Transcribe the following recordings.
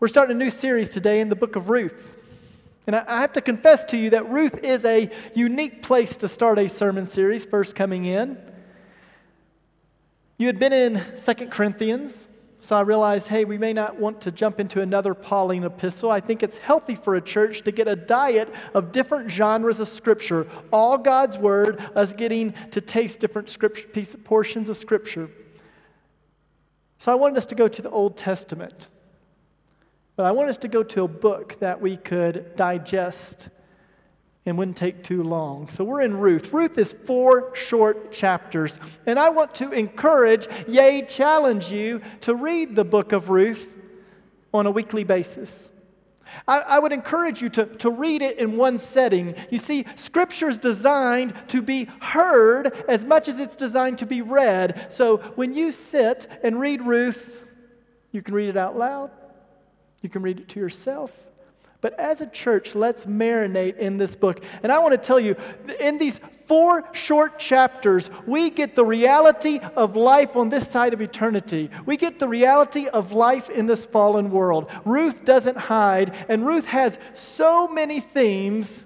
We're starting a new series today in the book of Ruth. And I have to confess to you that Ruth is a unique place to start a sermon series, first coming in. You had been in Second Corinthians, so I realized, hey, we may not want to jump into another Pauline epistle. I think it's healthy for a church to get a diet of different genres of Scripture, all God's Word, us getting to taste different scripture, piece, portions of Scripture. So I wanted us to go to the Old Testament. But I want us to go to a book that we could digest and wouldn't take too long. So we're in Ruth. Ruth is four short chapters. And I want to encourage, yea, challenge you to read the book of Ruth on a weekly basis. I, I, would encourage you to, to read it in one setting. You see, Scripture is designed to be heard as much as it's designed to be read. So when you sit and read Ruth, you can read it out loud. You can read it to yourself. But as a church, let's marinate in this book. And I want to tell you, in these four short chapters, we get the reality of life on this side of eternity. We get the reality of life in this fallen world. Ruth doesn't hide, and Ruth has so many themes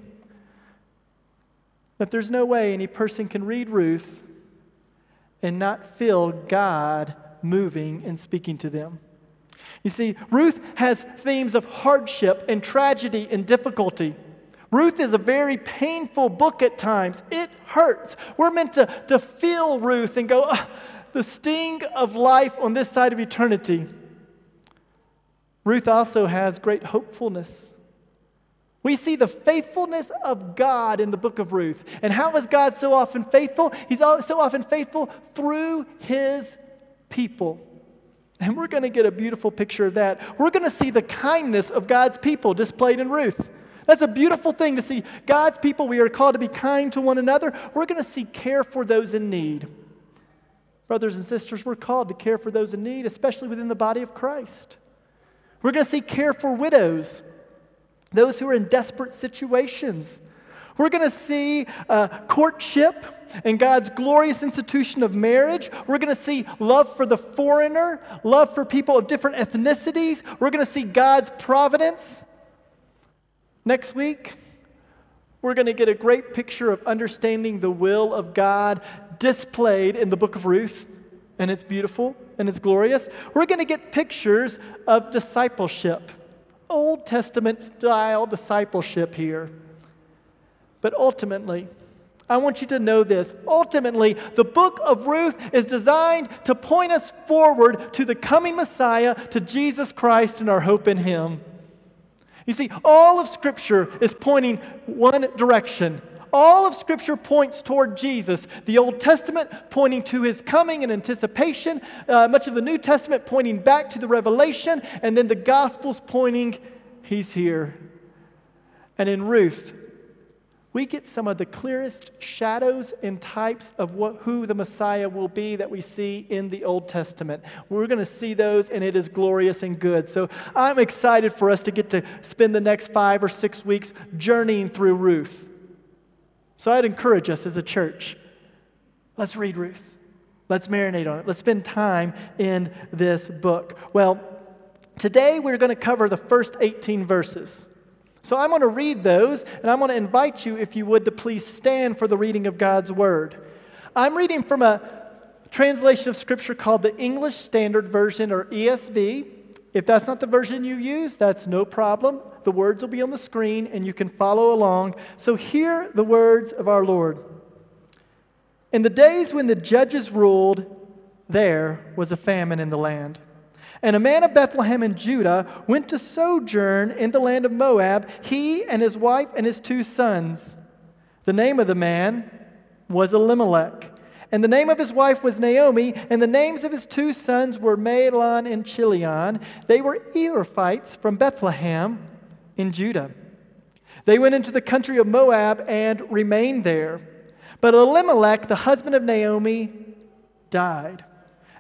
that there's no way any person can read Ruth and not feel God moving and speaking to them. You see, Ruth has themes of hardship and tragedy and difficulty. Ruth is a very painful book at times. It hurts. We're meant to, to feel Ruth and go, oh, the sting of life on this side of eternity. Ruth also has great hopefulness. We see the faithfulness of God in the book of Ruth. And how is God so often faithful? He's so often faithful through his people. And we're going to get a beautiful picture of that. We're going to see the kindness of God's people displayed in Ruth. That's a beautiful thing to see. God's people, we are called to be kind to one another. We're going to see care for those in need. Brothers and sisters, we're called to care for those in need, especially within the body of Christ. We're going to see care for widows, those who are in desperate situations. We're going to see uh, courtship and God's glorious institution of marriage. We're going to see love for the foreigner, love for people of different ethnicities. We're going to see God's providence. Next week, we're going to get a great picture of understanding the will of God displayed in the book of Ruth, and it's beautiful and it's glorious. We're going to get pictures of discipleship, Old Testament style discipleship here. But ultimately, I want you to know this. Ultimately, the book of Ruth is designed to point us forward to the coming Messiah, to Jesus Christ, and our hope in Him. You see, all of Scripture is pointing one direction. All of Scripture points toward Jesus. The Old Testament pointing to His coming and anticipation, uh, much of the New Testament pointing back to the Revelation, and then the Gospels pointing, He's here. And in Ruth, we get some of the clearest shadows and types of what, who the Messiah will be that we see in the Old Testament. We're going to see those, and it is glorious and good. So I'm excited for us to get to spend the next five or six weeks journeying through Ruth. So I'd encourage us as a church let's read Ruth. Let's marinate on it. Let's spend time in this book. Well, today we're going to cover the first 18 verses. So I'm going to read those, and I'm going to invite you, if you would, to please stand for the reading of God's Word. I'm reading from a translation of Scripture called the English Standard Version, or ESV. If that's not the version you use, that's no problem. The words will be on the screen, and you can follow along. So hear the words of our Lord. In the days when the judges ruled, there was a famine in the land. And a man of Bethlehem in Judah went to sojourn in the land of Moab, he and his wife and his two sons. The name of the man was Elimelech. And the name of his wife was Naomi, and the names of his two sons were Mahlon and Chilion. They were Ephrathites from Bethlehem in Judah. They went into the country of Moab and remained there. But Elimelech, the husband of Naomi, died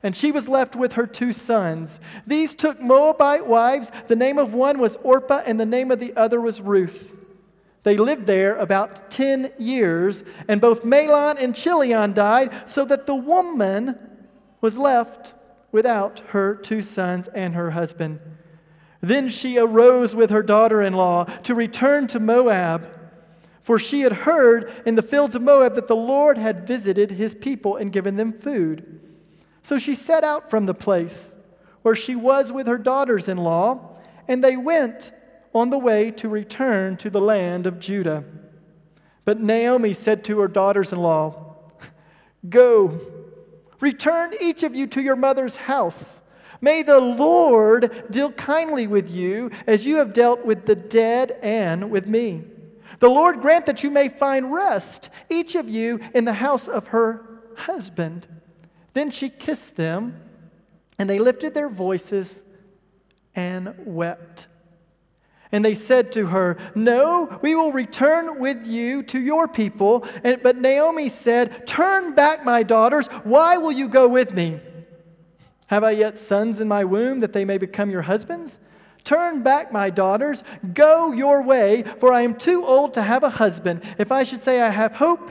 and she was left with her two sons. These took Moabite wives. The name of one was Orpah, and the name of the other was Ruth. They lived there about 10 years, and both Mahlon and Chilion died, so that the woman was left without her two sons and her husband. Then she arose with her daughter in law to return to Moab, for she had heard in the fields of Moab that the Lord had visited his people and given them food. So she set out from the place where she was with her daughters in law, and they went on the way to return to the land of Judah. But Naomi said to her daughters in law, Go, return each of you to your mother's house. May the Lord deal kindly with you as you have dealt with the dead and with me. The Lord grant that you may find rest, each of you in the house of her husband. Then she kissed them, and they lifted their voices and wept. And they said to her, No, we will return with you to your people. And, but Naomi said, Turn back, my daughters. Why will you go with me? Have I yet sons in my womb that they may become your husbands? Turn back, my daughters. Go your way, for I am too old to have a husband. If I should say I have hope,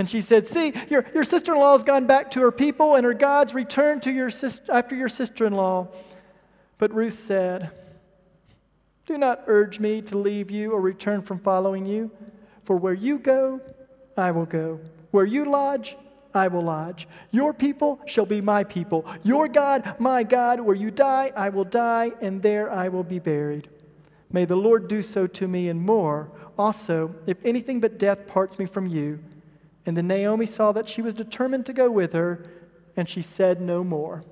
And she said, See, your, your sister in law has gone back to her people, and her gods returned to your sis- after your sister in law. But Ruth said, do not urge me to leave you or return from following you, for where you go, I will go. Where you lodge, I will lodge. Your people shall be my people. Your God, my God. Where you die, I will die, and there I will be buried. May the Lord do so to me and more. Also, if anything but death parts me from you. And then Naomi saw that she was determined to go with her, and she said no more.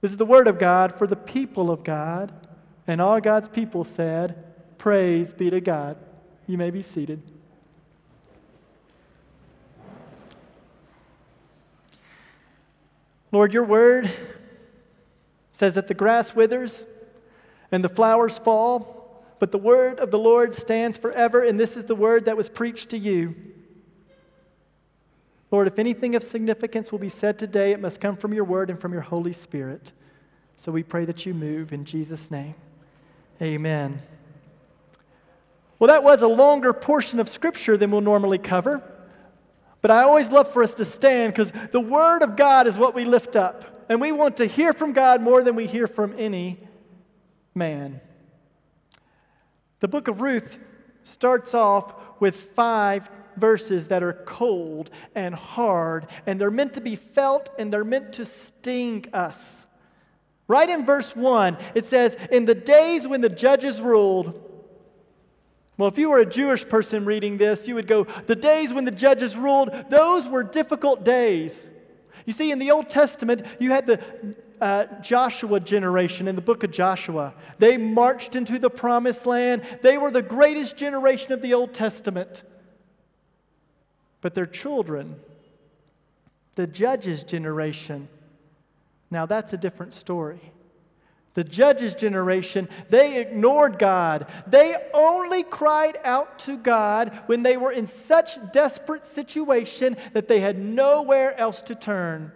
This is the word of God for the people of God. And all God's people said, Praise be to God. You may be seated. Lord, your word says that the grass withers and the flowers fall, but the word of the Lord stands forever, and this is the word that was preached to you. Lord, if anything of significance will be said today, it must come from your word and from your Holy Spirit. So we pray that you move in Jesus' name. Amen. Well, that was a longer portion of Scripture than we'll normally cover. But I always love for us to stand because the Word of God is what we lift up. And we want to hear from God more than we hear from any man. The book of Ruth starts off with five verses that are cold and hard, and they're meant to be felt and they're meant to sting us. Right in verse 1, it says, In the days when the judges ruled, well, if you were a Jewish person reading this, you would go, The days when the judges ruled, those were difficult days. You see, in the Old Testament, you had the uh, Joshua generation in the book of Joshua. They marched into the promised land. They were the greatest generation of the Old Testament. But their children, the judges' generation, now, that's a different story. The judges' generation, they ignored God. They only cried out to God when they were in such desperate situation that they had nowhere else to turn.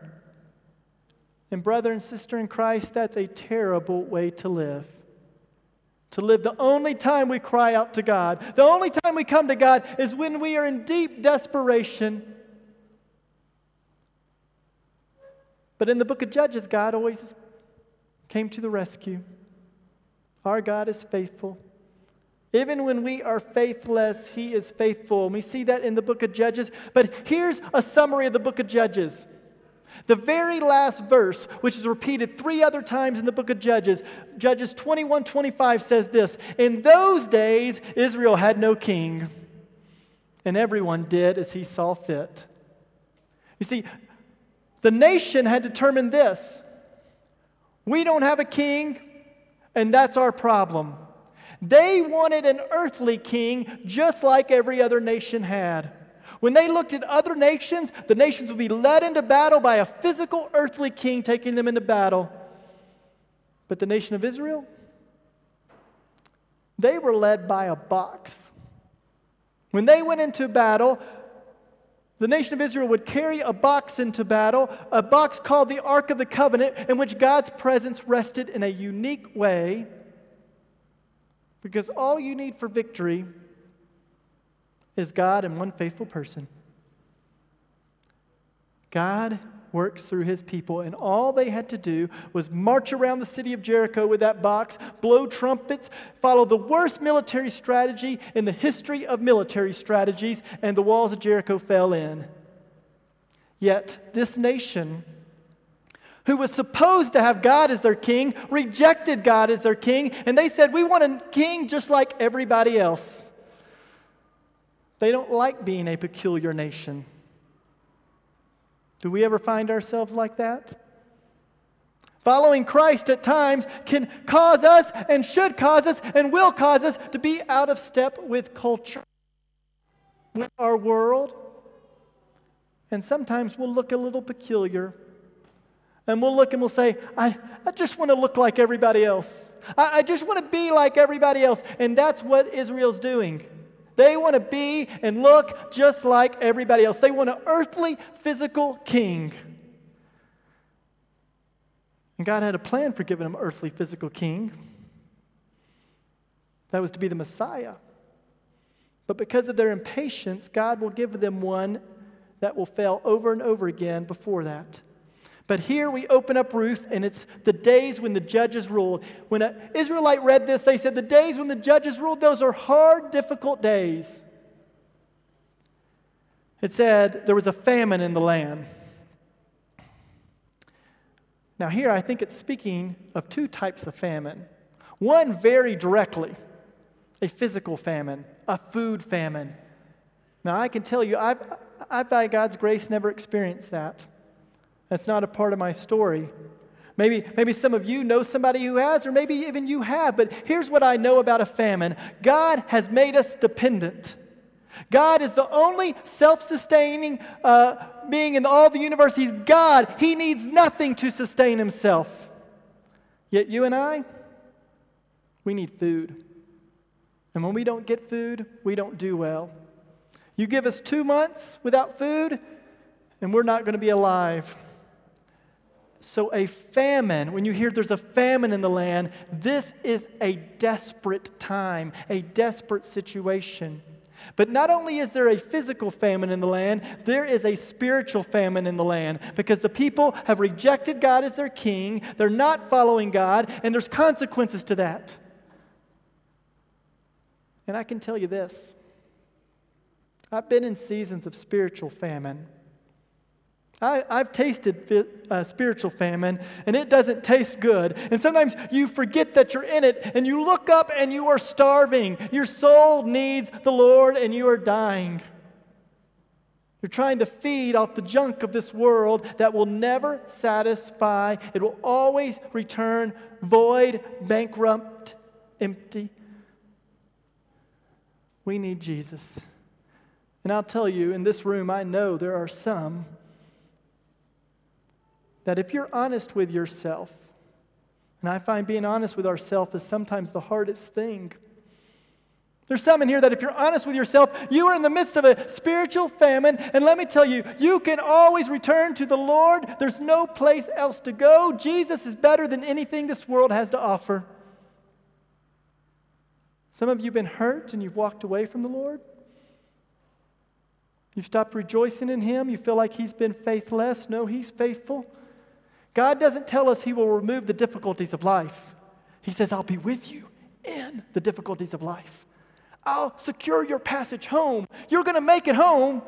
And, brother and sister in Christ, that's a terrible way to live. To live the only time we cry out to God, the only time we come to God is when we are in deep desperation But in the book of Judges, God always came to the rescue. Our God is faithful. Even when we are faithless, He is faithful. And we see that in the book of Judges. But here's a summary of the book of Judges. The very last verse, which is repeated three other times in the book of Judges, Judges 21 25 says this In those days, Israel had no king, and everyone did as he saw fit. You see, the nation had determined this we don't have a king, and that's our problem. They wanted an earthly king just like every other nation had. When they looked at other nations, the nations would be led into battle by a physical earthly king taking them into battle. But the nation of Israel, they were led by a box. When they went into battle, the nation of Israel would carry a box into battle, a box called the Ark of the Covenant, in which God's presence rested in a unique way. Because all you need for victory is God and one faithful person. God works through his people, and all they had to do was march around the city of Jericho with that box, blow trumpets, follow the worst military strategy in the history of military strategies, and the walls of Jericho fell in. Yet, this nation, who was supposed to have God as their king, rejected God as their king, and they said, We want a king just like everybody else. They don't like being a peculiar nation. Do we ever find ourselves like that? Following Christ at times can cause us and should cause us and will cause us to be out of step with culture, with our world. And sometimes we'll look a little peculiar. And we'll look and we'll say, I, I just want to look like everybody else. I, I just want to be like everybody else. And that's what Israel's doing. They want to be and look just like everybody else. They want an earthly, physical king. And God had a plan for giving them earthly, physical king. That was to be the Messiah. But because of their impatience, God will give them one that will fail over and over again before that. But here we open up Ruth, and it's the days when the judges ruled. When an Israelite read this, they said, The days when the judges ruled, those are hard, difficult days. It said there was a famine in the land. Now, here I think it's speaking of two types of famine. One, very directly, a physical famine, a food famine. Now, I can tell you, I've, I've by God's grace, never experienced that. That's not a part of my story. Maybe, maybe some of you know somebody who has, or maybe even you have, but here's what I know about a famine God has made us dependent. God is the only self sustaining uh, being in all the universe. He's God. He needs nothing to sustain himself. Yet you and I, we need food. And when we don't get food, we don't do well. You give us two months without food, and we're not going to be alive. So, a famine, when you hear there's a famine in the land, this is a desperate time, a desperate situation. But not only is there a physical famine in the land, there is a spiritual famine in the land because the people have rejected God as their king, they're not following God, and there's consequences to that. And I can tell you this I've been in seasons of spiritual famine. I, have tasted uh, spiritual famine, and it doesn't taste good. And sometimes you forget that you're in it, and you look up and you are starving. Your soul needs the Lord, and you are dying. You're trying to feed off the junk of this world that will never satisfy. It will always return void, bankrupt, empty. We need Jesus. And I'll tell you, in this room, I know there are some that if you're honest with yourself, and I find being honest with ourselves is sometimes the hardest thing. There's some in here that if you're honest with yourself, you are in the midst of a spiritual famine. And let me tell you, you can always return to the Lord. There's no place else to go. Jesus is better than anything this world has to offer. Some of you have been hurt and you've walked away from the Lord. You've stopped rejoicing in Him. You feel like He's been faithless. No, He's faithful. God doesn't tell us He will remove the difficulties of life. He says, I'll be with you in the difficulties of life. I'll secure your passage home. You're going to make it home.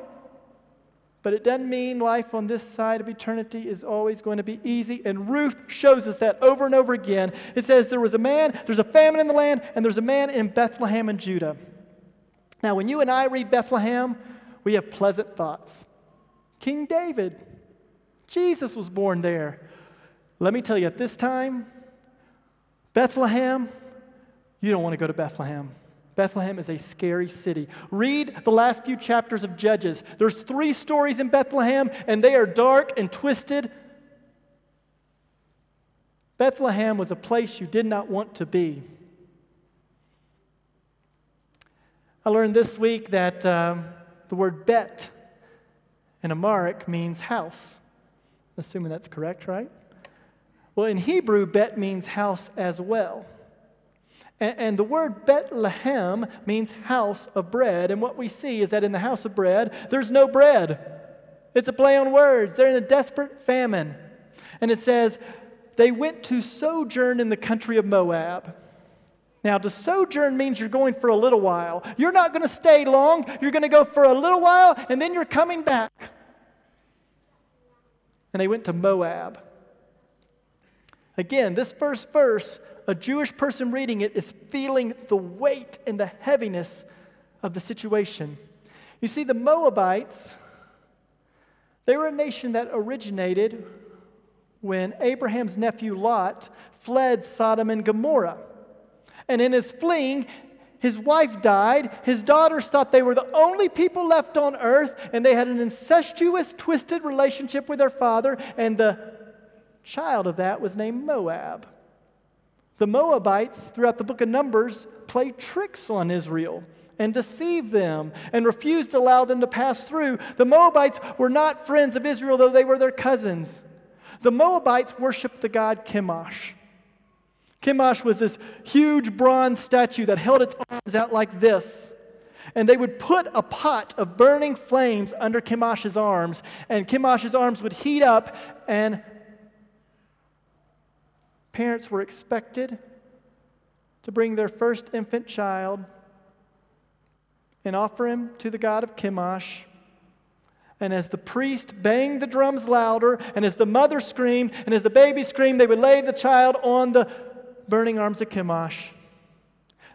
But it doesn't mean life on this side of eternity is always going to be easy. And Ruth shows us that over and over again. It says there was a man, there's a famine in the land, and there's a man in Bethlehem in Judah. Now, when you and I read Bethlehem, we have pleasant thoughts. King David, Jesus was born there. Let me tell you, at this time, Bethlehem, you don't want to go to Bethlehem. Bethlehem is a scary city. Read the last few chapters of Judges. There's three stories in Bethlehem, and they are dark and twisted. Bethlehem was a place you did not want to be. I learned this week that um, the word bet in Amharic means house. Assuming that's correct, right? Well, in Hebrew, bet means house as well. And, the word Bethlehem means house of bread. And what we see is that in the house of bread, there's no bread. It's a play on words. They're in a desperate famine. And it says, they went to sojourn in the country of Moab. Now, to sojourn means you're going for a little while. You're not going to stay long. You're going to go for a little while, and then you're coming back. And they went to Moab. Again, this first verse, a Jewish person reading it is feeling the weight and the heaviness of the situation. You see, the Moabites, they were a nation that originated when Abraham's nephew Lot fled Sodom and Gomorrah. And in his fleeing, his wife died. His daughters thought they were the only people left on earth, and they had an incestuous, twisted relationship with their father, and the child of that was named Moab. The Moabites, throughout the book of Numbers, play tricks on Israel and deceive them and refuse to allow them to pass through. The Moabites were not friends of Israel, though they were their cousins. The Moabites worshiped the god Chemosh. Chemosh was this huge bronze statue that held its arms out like this. And they would put a pot of burning flames under Chemosh's arms, and Chemosh's arms would heat up, and parents were expected to bring their first infant child and offer him to the god of Chemosh and as the priest banged the drums louder, and as the mother screamed, and as the baby screamed, they would lay the child on the burning arms of Chemosh.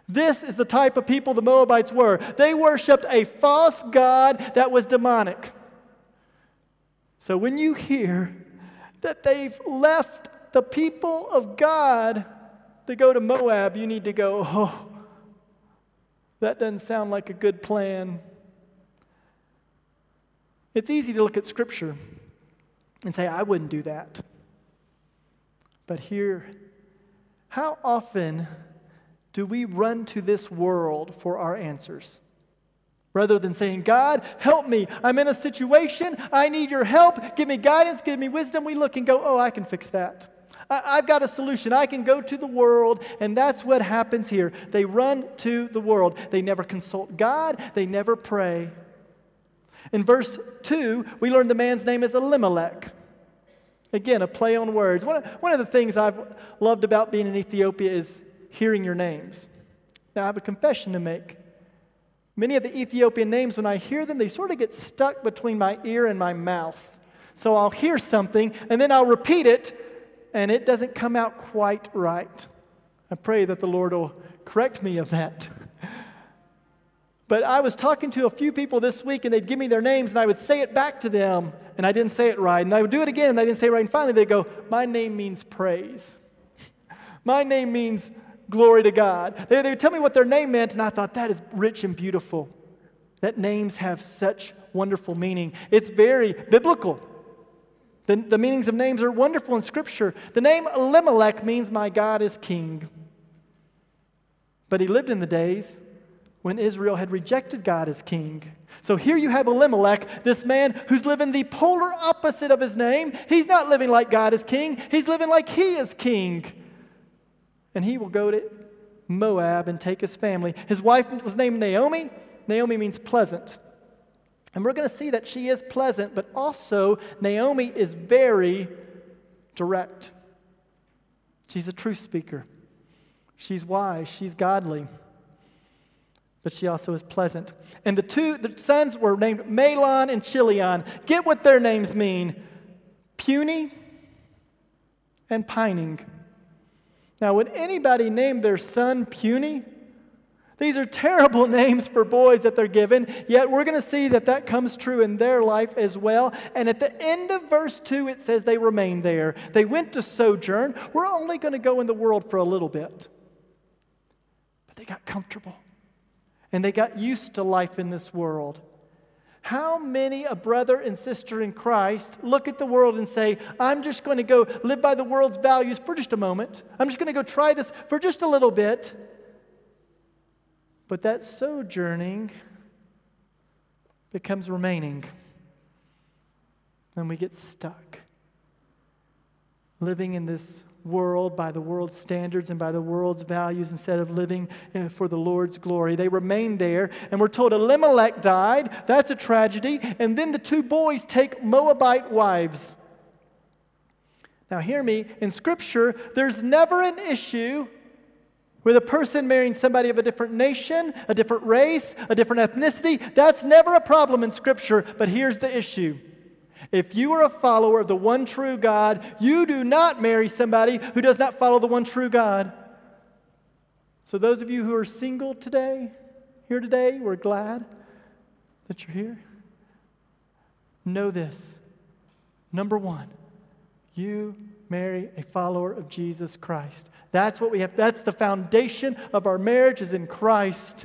This is the type of people the Moabites were. They worshiped a false god that was demonic. So when you hear that they've left the people of God to go to Moab, you need to go, oh, that doesn't sound like a good plan. It's easy to look at Scripture and say, I wouldn't do that. But here, how often do we run to this world for our answers? Rather than saying, God, help me. I'm in a situation. I need your help. Give me guidance. Give me wisdom. We look and go, oh, I can fix that. I- have got a solution. I can go to the world. And that's what happens here. They run to the world. They never consult God, they never pray. In verse 2, we learn the man's name is Elimelech. Again, a play on words. One, one of the things I've loved about being in Ethiopia is hearing your names. Now, I have a confession to make. Many of the Ethiopian names, when I hear them, they sort of get stuck between my ear and my mouth. So I'll hear something and then I'll repeat it, and it doesn't come out quite right. I pray that the Lord will correct me of that. But I was talking to a few people this week, and they'd give me their names, and I would say it back to them, and I didn't say it right. And I would do it again, and I didn't say it right. And finally, they'd go, My name means praise. My name means glory to God. They, they would tell me what their name meant, and I thought, That is rich and beautiful. That names have such wonderful meaning. It's very biblical. The, the meanings of names are wonderful in Scripture. The name Elimelech means, My God is king. But he lived in the days when Israel had rejected God as king. So here you have Elimelech, this man who's living the polar opposite of his name. He's not living like God is king, he's living like he is king. And he will go to Moab and take his family. His wife was named Naomi. Naomi means pleasant. And we're going to see that she is pleasant, but also Naomi is very direct. She's a truth speaker. She's wise, she's godly but she also is pleasant. And the two the sons were named Mahlon and Chilion. Get what their names mean puny and pining. Now, would anybody name their son puny? These are terrible names for boys that they're given, yet we're going to see that that comes true in their life as well. And at the end of verse 2, it says they remained there. They went to sojourn. We're only going to go in the world for a little bit. But they got comfortable and they got used to life in this world. How many a brother and sister in Christ look at the world and say, I'm just going to go live by the world's values for just a moment. I'm just going to go try this for just a little bit. But that sojourning becomes remaining. And we get stuck living in this world by the world's standards and by the world's values instead of living eh, for the Lord's glory. They remain there, and we're told Elimelech died. That's a tragedy. And then the two boys take Moabite wives. Now, hear me, in Scripture, there's never an issue with a person marrying somebody of a different nation, a different race, a different ethnicity. That's never a problem in Scripture, but here's the issue if you are a follower of the one true God, you do not marry somebody who does not follow the one true God. So, those of you who are single today, here today, we're glad that you're here. Know this. Number one, you marry a follower of Jesus Christ. That's what we have. That's the foundation of our marriage is in Christ.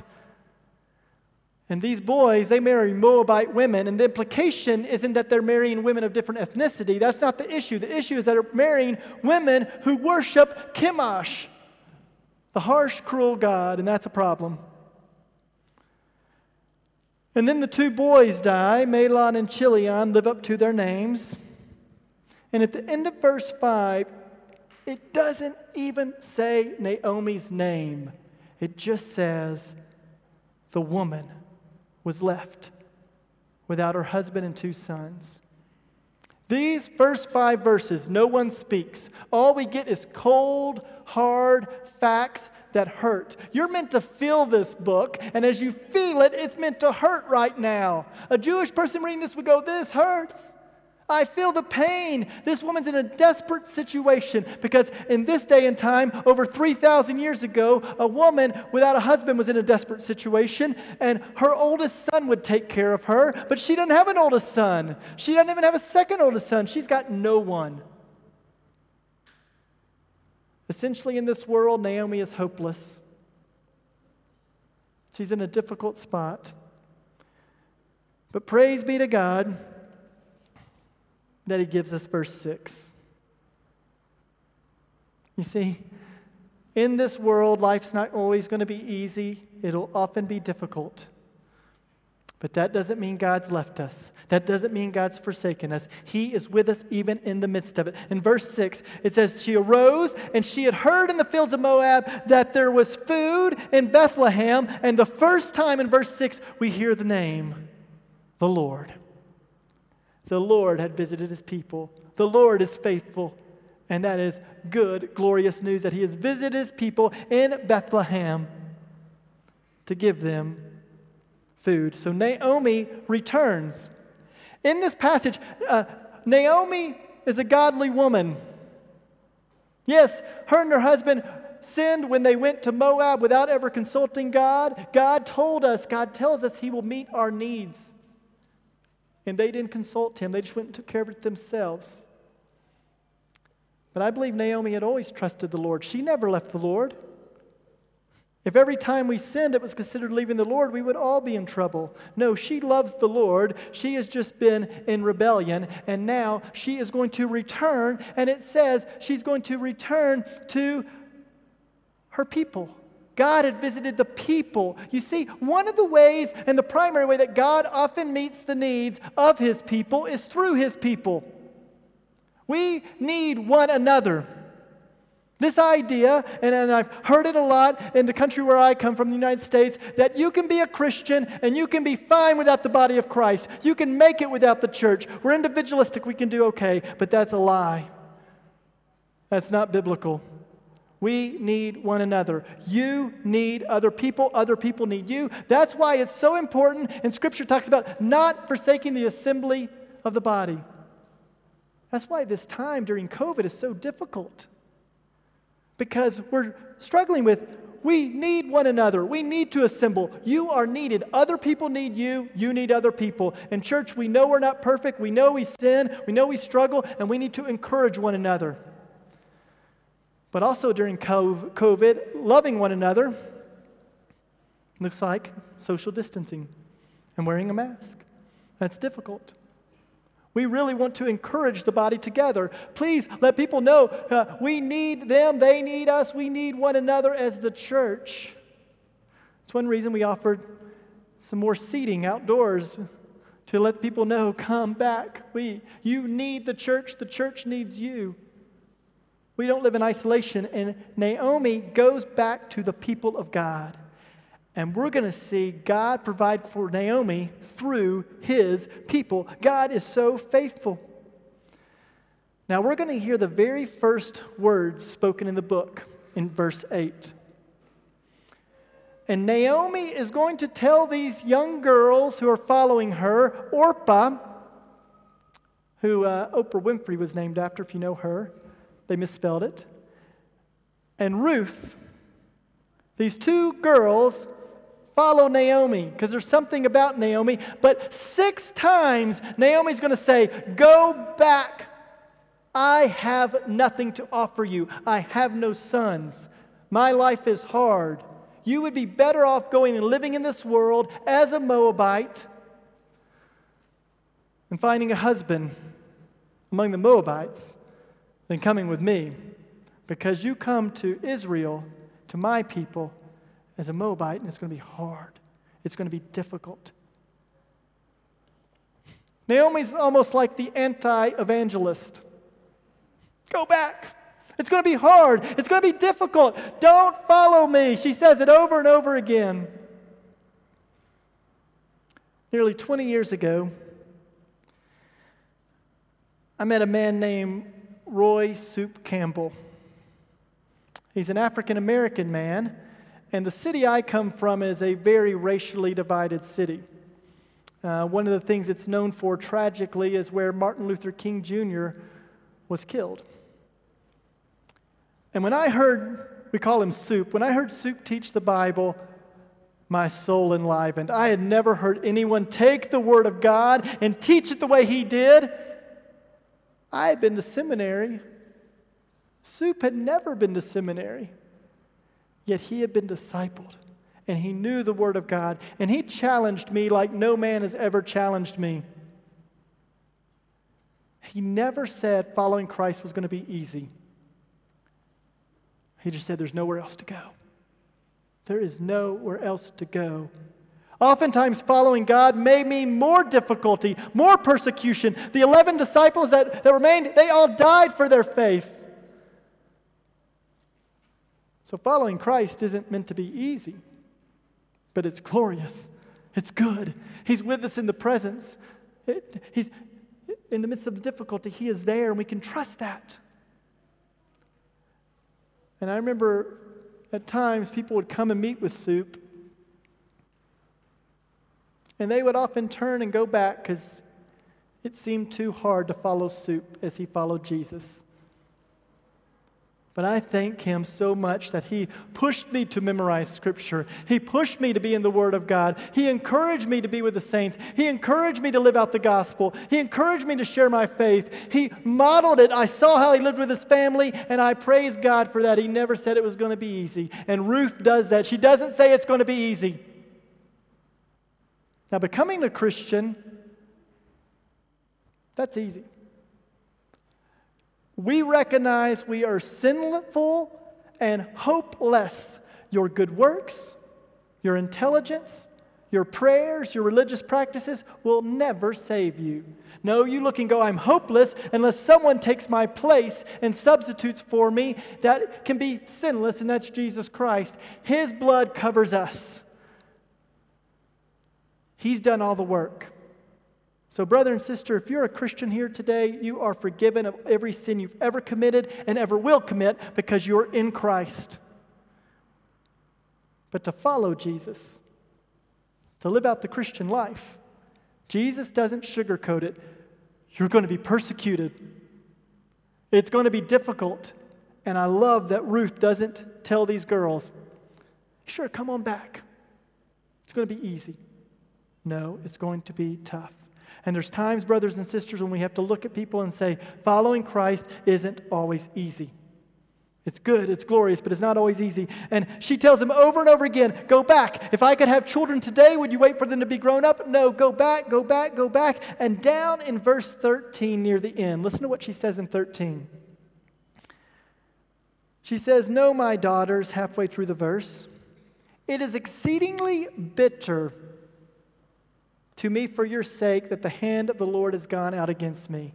And these boys, they marry Moabite women, and the implication isn't that they're marrying women of different ethnicity. That's not the issue. The issue is that they're marrying women who worship Chemosh, the harsh, cruel God, and that's a problem. And then the two boys die. Mahlon and Chilion live up to their names. And at the end of verse 5, it doesn't even say Naomi's name, it just says the woman was left without her husband and two sons. These first five verses, no one speaks. All we get is cold, hard facts that hurt. You're meant to feel this book, and as you feel it, it's meant to hurt right now. A Jewish person reading this would go, This hurts. I feel the pain. This woman's in a desperate situation because in this day and time, over 3,000 years ago, a woman without a husband was in a desperate situation, and her oldest son would take care of her, but she doesn't have an oldest son. She doesn't even have a second oldest son. She's got no one. Essentially, in this world, Naomi is hopeless. She's in a difficult spot. But praise be to God that he gives us verse 6. You see, in this world, life's not always going to be easy, it'll often be difficult. But that doesn't mean God's left us. That doesn't mean God's forsaken us. He is with us even in the midst of it. In verse 6, it says, She arose and she had heard in the fields of Moab that there was food in Bethlehem. And the first time in verse 6, we hear the name, the Lord. The Lord had visited his people. The Lord is faithful. And that is good, glorious news that he has visited his people in Bethlehem to give them food. So Naomi returns. In this passage, uh, Naomi is a godly woman. Yes, her and her husband sinned when they went to Moab without ever consulting God. God told us, God tells us he will meet our needs. And they didn't consult him, they just went and took care of it themselves. But I believe Naomi had always trusted the Lord. She never left the Lord. If every time we sinned it was considered leaving the Lord, we would all be in trouble. No, she loves the Lord. She has just been in rebellion, and now she is going to return, and it says she's going to return to her people. God had visited the people. You see, one of the ways and the primary way that God often meets the needs of his people is through his people. We need one another. This idea, and, and, I've heard it a lot in the country where I come from, the United States, that you can be a Christian and you can be fine without the body of Christ. You can make it without the church. We're individualistic, we can do okay, but that's a lie. That's not biblical. We need one another. You need other people. Other people need you. That's why it's so important, and Scripture talks about not forsaking the assembly of the body. That's why this time during COVID is so difficult. Because we're struggling with, we need one another. We need to assemble. You are needed. Other people need you. You need other people. In church, we know we're not perfect. We know we sin. We know we struggle, and we need to encourage one another but also during COVID, loving one another looks like social distancing and wearing a mask. That's difficult. We really want to encourage the body together. Please let people know uh, we need them, they need us, we need one another as the church. It's one reason we offered some more seating outdoors to let people know come back. We, you need the church, the church needs you. We don't live in isolation. And Naomi goes back to the people of God. And we're going to see God provide for Naomi through his people. God is so faithful. Now, we're going to hear the very first words spoken in the book in verse 8. And Naomi is going to tell these young girls who are following her, Orpah, who uh, Oprah Winfrey was named after, if you know her, they misspelled it, and Ruth, these two girls follow Naomi because there's something about Naomi. But six times, Naomi's going to say, Go back. I have nothing to offer you. I have no sons. My life is hard. You would be better off going and living in this world as a Moabite and finding a husband among the Moabites than coming with me because you come to Israel, to my people, as a Moabite, and it's going to be hard. It's going to be difficult. Naomi's almost like the anti evangelist. Go back. It's going to be hard. It's going to be difficult. Don't follow me. She says it over and over again. Nearly 20 years ago, I met a man named Roy Soup Campbell. He's an African American man and the city I come from is a very racially divided city. Uh, one of the things it's known for tragically is where Martin Luther King Jr. was killed. And when I heard, we call him Soup, when I heard Soup teach the Bible, my soul enlivened. I had never heard anyone take the Word of God and teach it the way he did. I had been to seminary. Soup had never been to seminary. Yet he had been discipled and he knew the Word of God and he challenged me like no man has ever challenged me. He never said following Christ was going to be easy. He just said there's nowhere else to go. There is nowhere else to go. Oftentimes, following God may mean more difficulty, more persecution. The 11 disciples that, that remained, they all died for their faith. So, following Christ isn't meant to be easy, but it's glorious. It's good. He's with us in the presence. It, he's in the midst of the difficulty, He is there, and we can trust that. And I remember at times people would come and meet with Soup, and they would often turn and go back because it seemed too hard to follow Soup as he followed Jesus. But I thank Him so much that He pushed me to memorize Scripture. He pushed me to be in the Word of God. He encouraged me to be with the saints. He encouraged me to live out the gospel. He encouraged me to share my faith. He modeled it. I saw how He lived with His family, and I praise God for that. He never said it was going to be easy. And Ruth does that. She doesn't say it's going to be easy. Now, becoming a Christian, that's easy. We recognize we are sinful and hopeless. Your good works, your intelligence, your prayers, your religious practices will never save you. No, you look and go, I'm hopeless unless someone takes my place and substitutes for me that can be sinless, and that's Jesus Christ. His blood covers us. He's done all the work. So, brother and sister, if you're a Christian here today, you are forgiven of every sin you've ever committed and ever will commit because you're in Christ. But to follow Jesus, to live out the Christian life, Jesus doesn't sugarcoat it. You're going to be persecuted, it's going to be difficult. And I love that Ruth doesn't tell these girls, sure, come on back. It's going to be easy. No, it's going to be tough. And there's times, brothers and sisters, when we have to look at people and say, following Christ isn't always easy. It's good, it's glorious, but it's not always easy. And she tells him over and over again go back. If I could have children today, would you wait for them to be grown up? No, go back, go back, go back. And down in verse 13 near the end, listen to what she says in 13. She says, No, my daughters, halfway through the verse, It is exceedingly bitter to me for your sake that the hand of the Lord has gone out against me.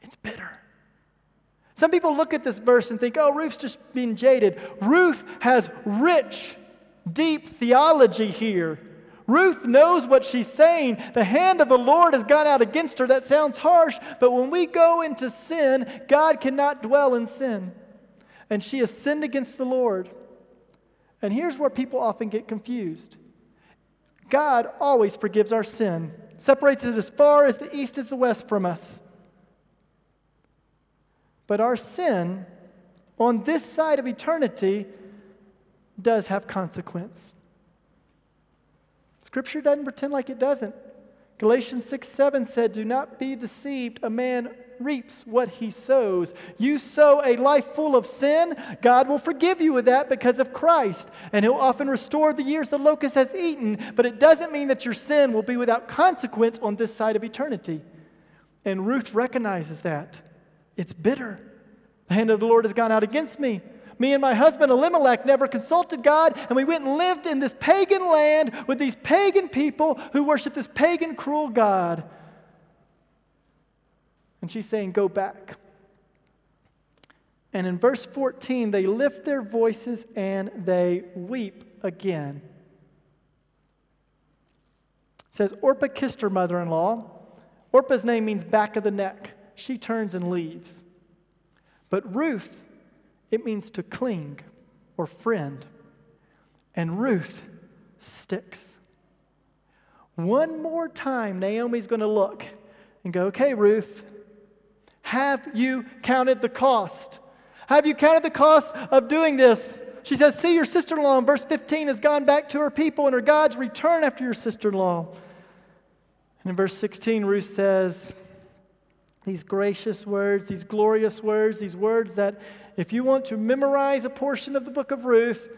It's bitter. Some people look at this verse and think, oh, Ruth's just being jaded. Ruth has rich, deep theology here. Ruth knows what she's saying. The hand of the Lord has gone out against her. That sounds harsh, but when we go into sin, God cannot dwell in sin. And she has sinned against the Lord. And here's where people often get confused God always forgives our sin, separates it as far as the east is the west from us. But our sin on this side of eternity does have consequence. Scripture doesn't pretend like it doesn't. Galatians 6 7 said, Do not be deceived. A man reaps what he sows. You sow a life full of sin, God will forgive you with that because of Christ. And he'll often restore the years the locust has eaten, but it doesn't mean that your sin will be without consequence on this side of eternity. And Ruth recognizes that. It's bitter. The hand of the Lord has gone out against me. Me and my husband Elimelech never consulted God, and we went and lived in this pagan land with these pagan people who worship this pagan, cruel God. And she's saying, Go back. And in verse 14, they lift their voices and they weep again. It says, Orpah kissed her mother in law. Orpah's name means back of the neck. She turns and leaves. But Ruth, it means to cling or friend. And Ruth sticks. One more time, Naomi's going to look and go, Okay, Ruth, have you counted the cost? Have you counted the cost of doing this? She says, See, your sister in law in verse 15 has gone back to her people and her gods. Return after your sister in law. And in verse 16, Ruth says, these gracious words, these glorious words, these words that if you want to memorize a portion of the book of Ruth,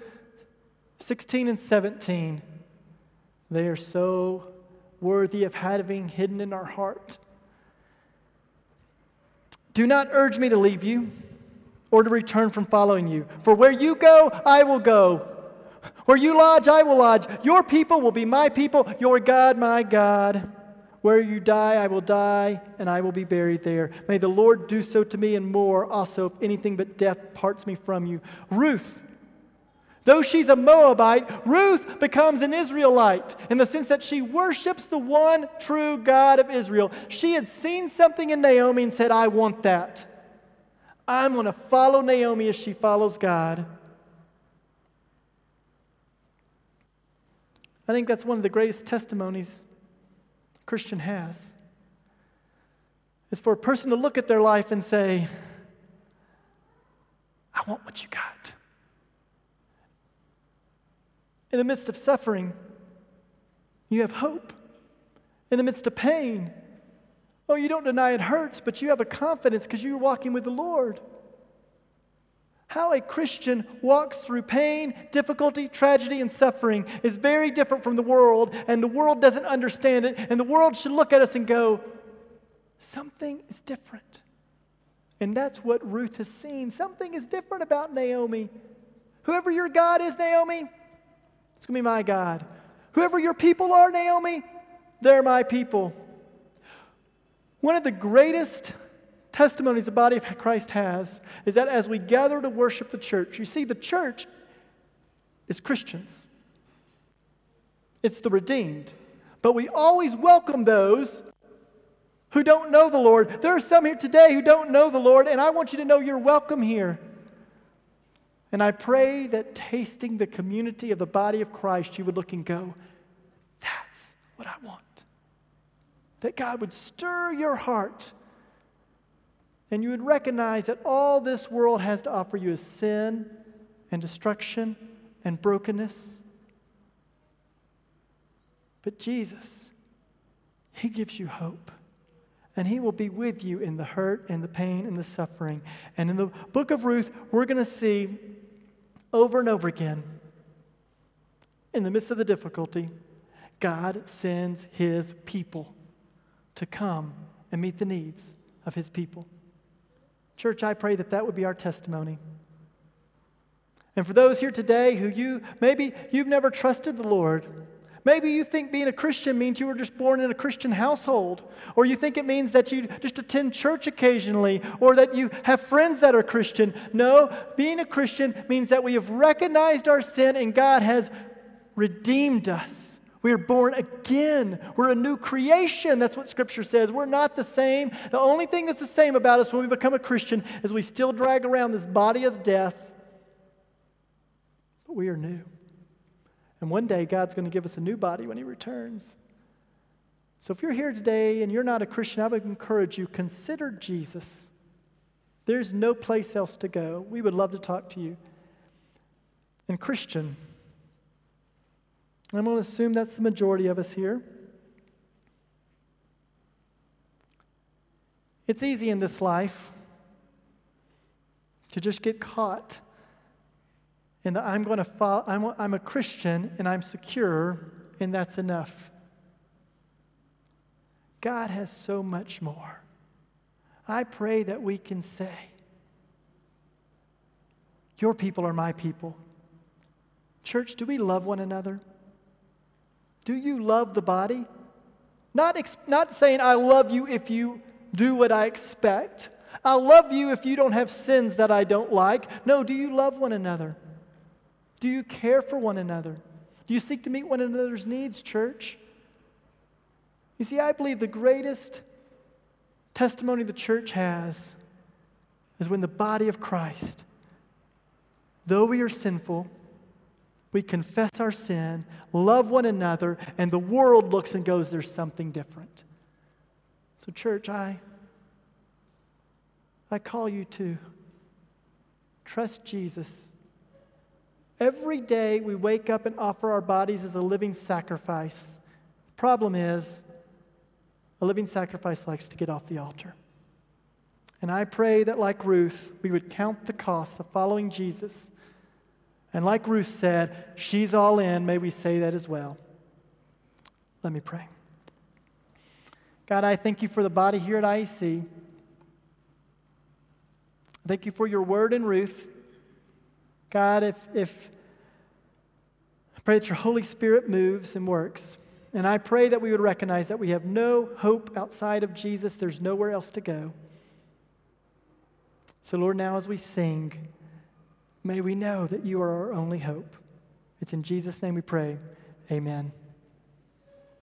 16 and 17, they are so worthy of having hidden in our heart. Do not urge me to leave you or to return from following you. For where you go, I will go. Where you lodge, I will lodge. Your people will be my people, your God, my God. Where you die, I will die, and I will be buried there. May the Lord do so to me and more also, if anything but death parts me from you. Ruth, though she's a Moabite, Ruth becomes an Israelite in the sense that she worships the one true God of Israel. She had seen something in Naomi and said, I want that. I'm going to follow Naomi as she follows God. I think that's one of the greatest testimonies a Christian has is for a person to look at their life and say, I want what you got. In the midst of suffering, you have hope. In the midst of pain, oh, you don't deny it hurts, but you have a confidence because you're walking with the Lord. How a Christian walks through pain, difficulty, tragedy, and suffering is very different from the world, and the world doesn't understand it, and the world should look at us and go, Something is different. And that's what Ruth has seen. Something is different about Naomi. Whoever your God is, Naomi, it's going to be my God. Whoever your people are, Naomi, they're my people. One of the greatest testimonies the body of Christ has is that as we gather to worship the church, you see, the church is Christians, it's the redeemed. But we always welcome those who don't know the Lord. There are some here today who don't know the Lord, and I want you to know you're welcome here. And I pray that tasting the community of the body of Christ, you would look and go, that's what I want. That God would stir your heart and you would recognize that all this world has to offer you is sin and destruction and brokenness. But Jesus, He gives you hope. And He will be with you in the hurt and the pain and the suffering. And in the book of Ruth, we're going to see over and over again, in the midst of the difficulty, God sends His people to come and meet the needs of His people. Church, I pray that that would be our testimony. And for those here today who you maybe you've never trusted the Lord, maybe you think being a Christian means you were just born in a Christian household, or you think it means that you just attend church occasionally, or that you have friends that are Christian. No, being a Christian means that we have recognized our sin and God has redeemed us. We are born again. We're a new creation. That's what Scripture says. We're not the same. The only thing that's the same about us when we become a Christian is we still drag around this body of death, but we are new. And one day, God's going to give us a new body when He returns. So if you're here today and you're not a Christian, I would encourage you consider Jesus. There's no place else to go. We would love to talk to you. And, Christian, I'm going to assume that's the majority of us here. It's easy in this life to just get caught in the I'm going to follow, I'm, I'm a Christian and I'm secure, and that's enough. God has so much more. I pray that we can say, Your people are my people. Church, do we love one another? Do you love the body? Not, ex- not saying, I love you if you do what I expect. I love you if you don't have sins that I don't like. No, do you love one another? Do you care for one another? Do you seek to meet one another's needs, church? You see, I believe the greatest testimony the church has is when the body of Christ, though we are sinful, we confess our sin, love one another, and the world looks and goes, there's something different. So, church, I, I call you to trust Jesus. Every day we wake up and offer our bodies as a living sacrifice. The problem is, a living sacrifice likes to get off the altar. And I pray that, like Ruth, we would count the cost of following Jesus and like Ruth said, she's all in. May we say that as well. Let me pray. God, I thank you for the body here at IEC. Thank you for your word in Ruth. God, if, if I pray that your Holy Spirit moves and works. And I pray that we would recognize that we have no hope outside of Jesus. There's nowhere else to go. So, Lord, now as we sing, May we know that you are our only hope. It's in Jesus' name we pray. Amen.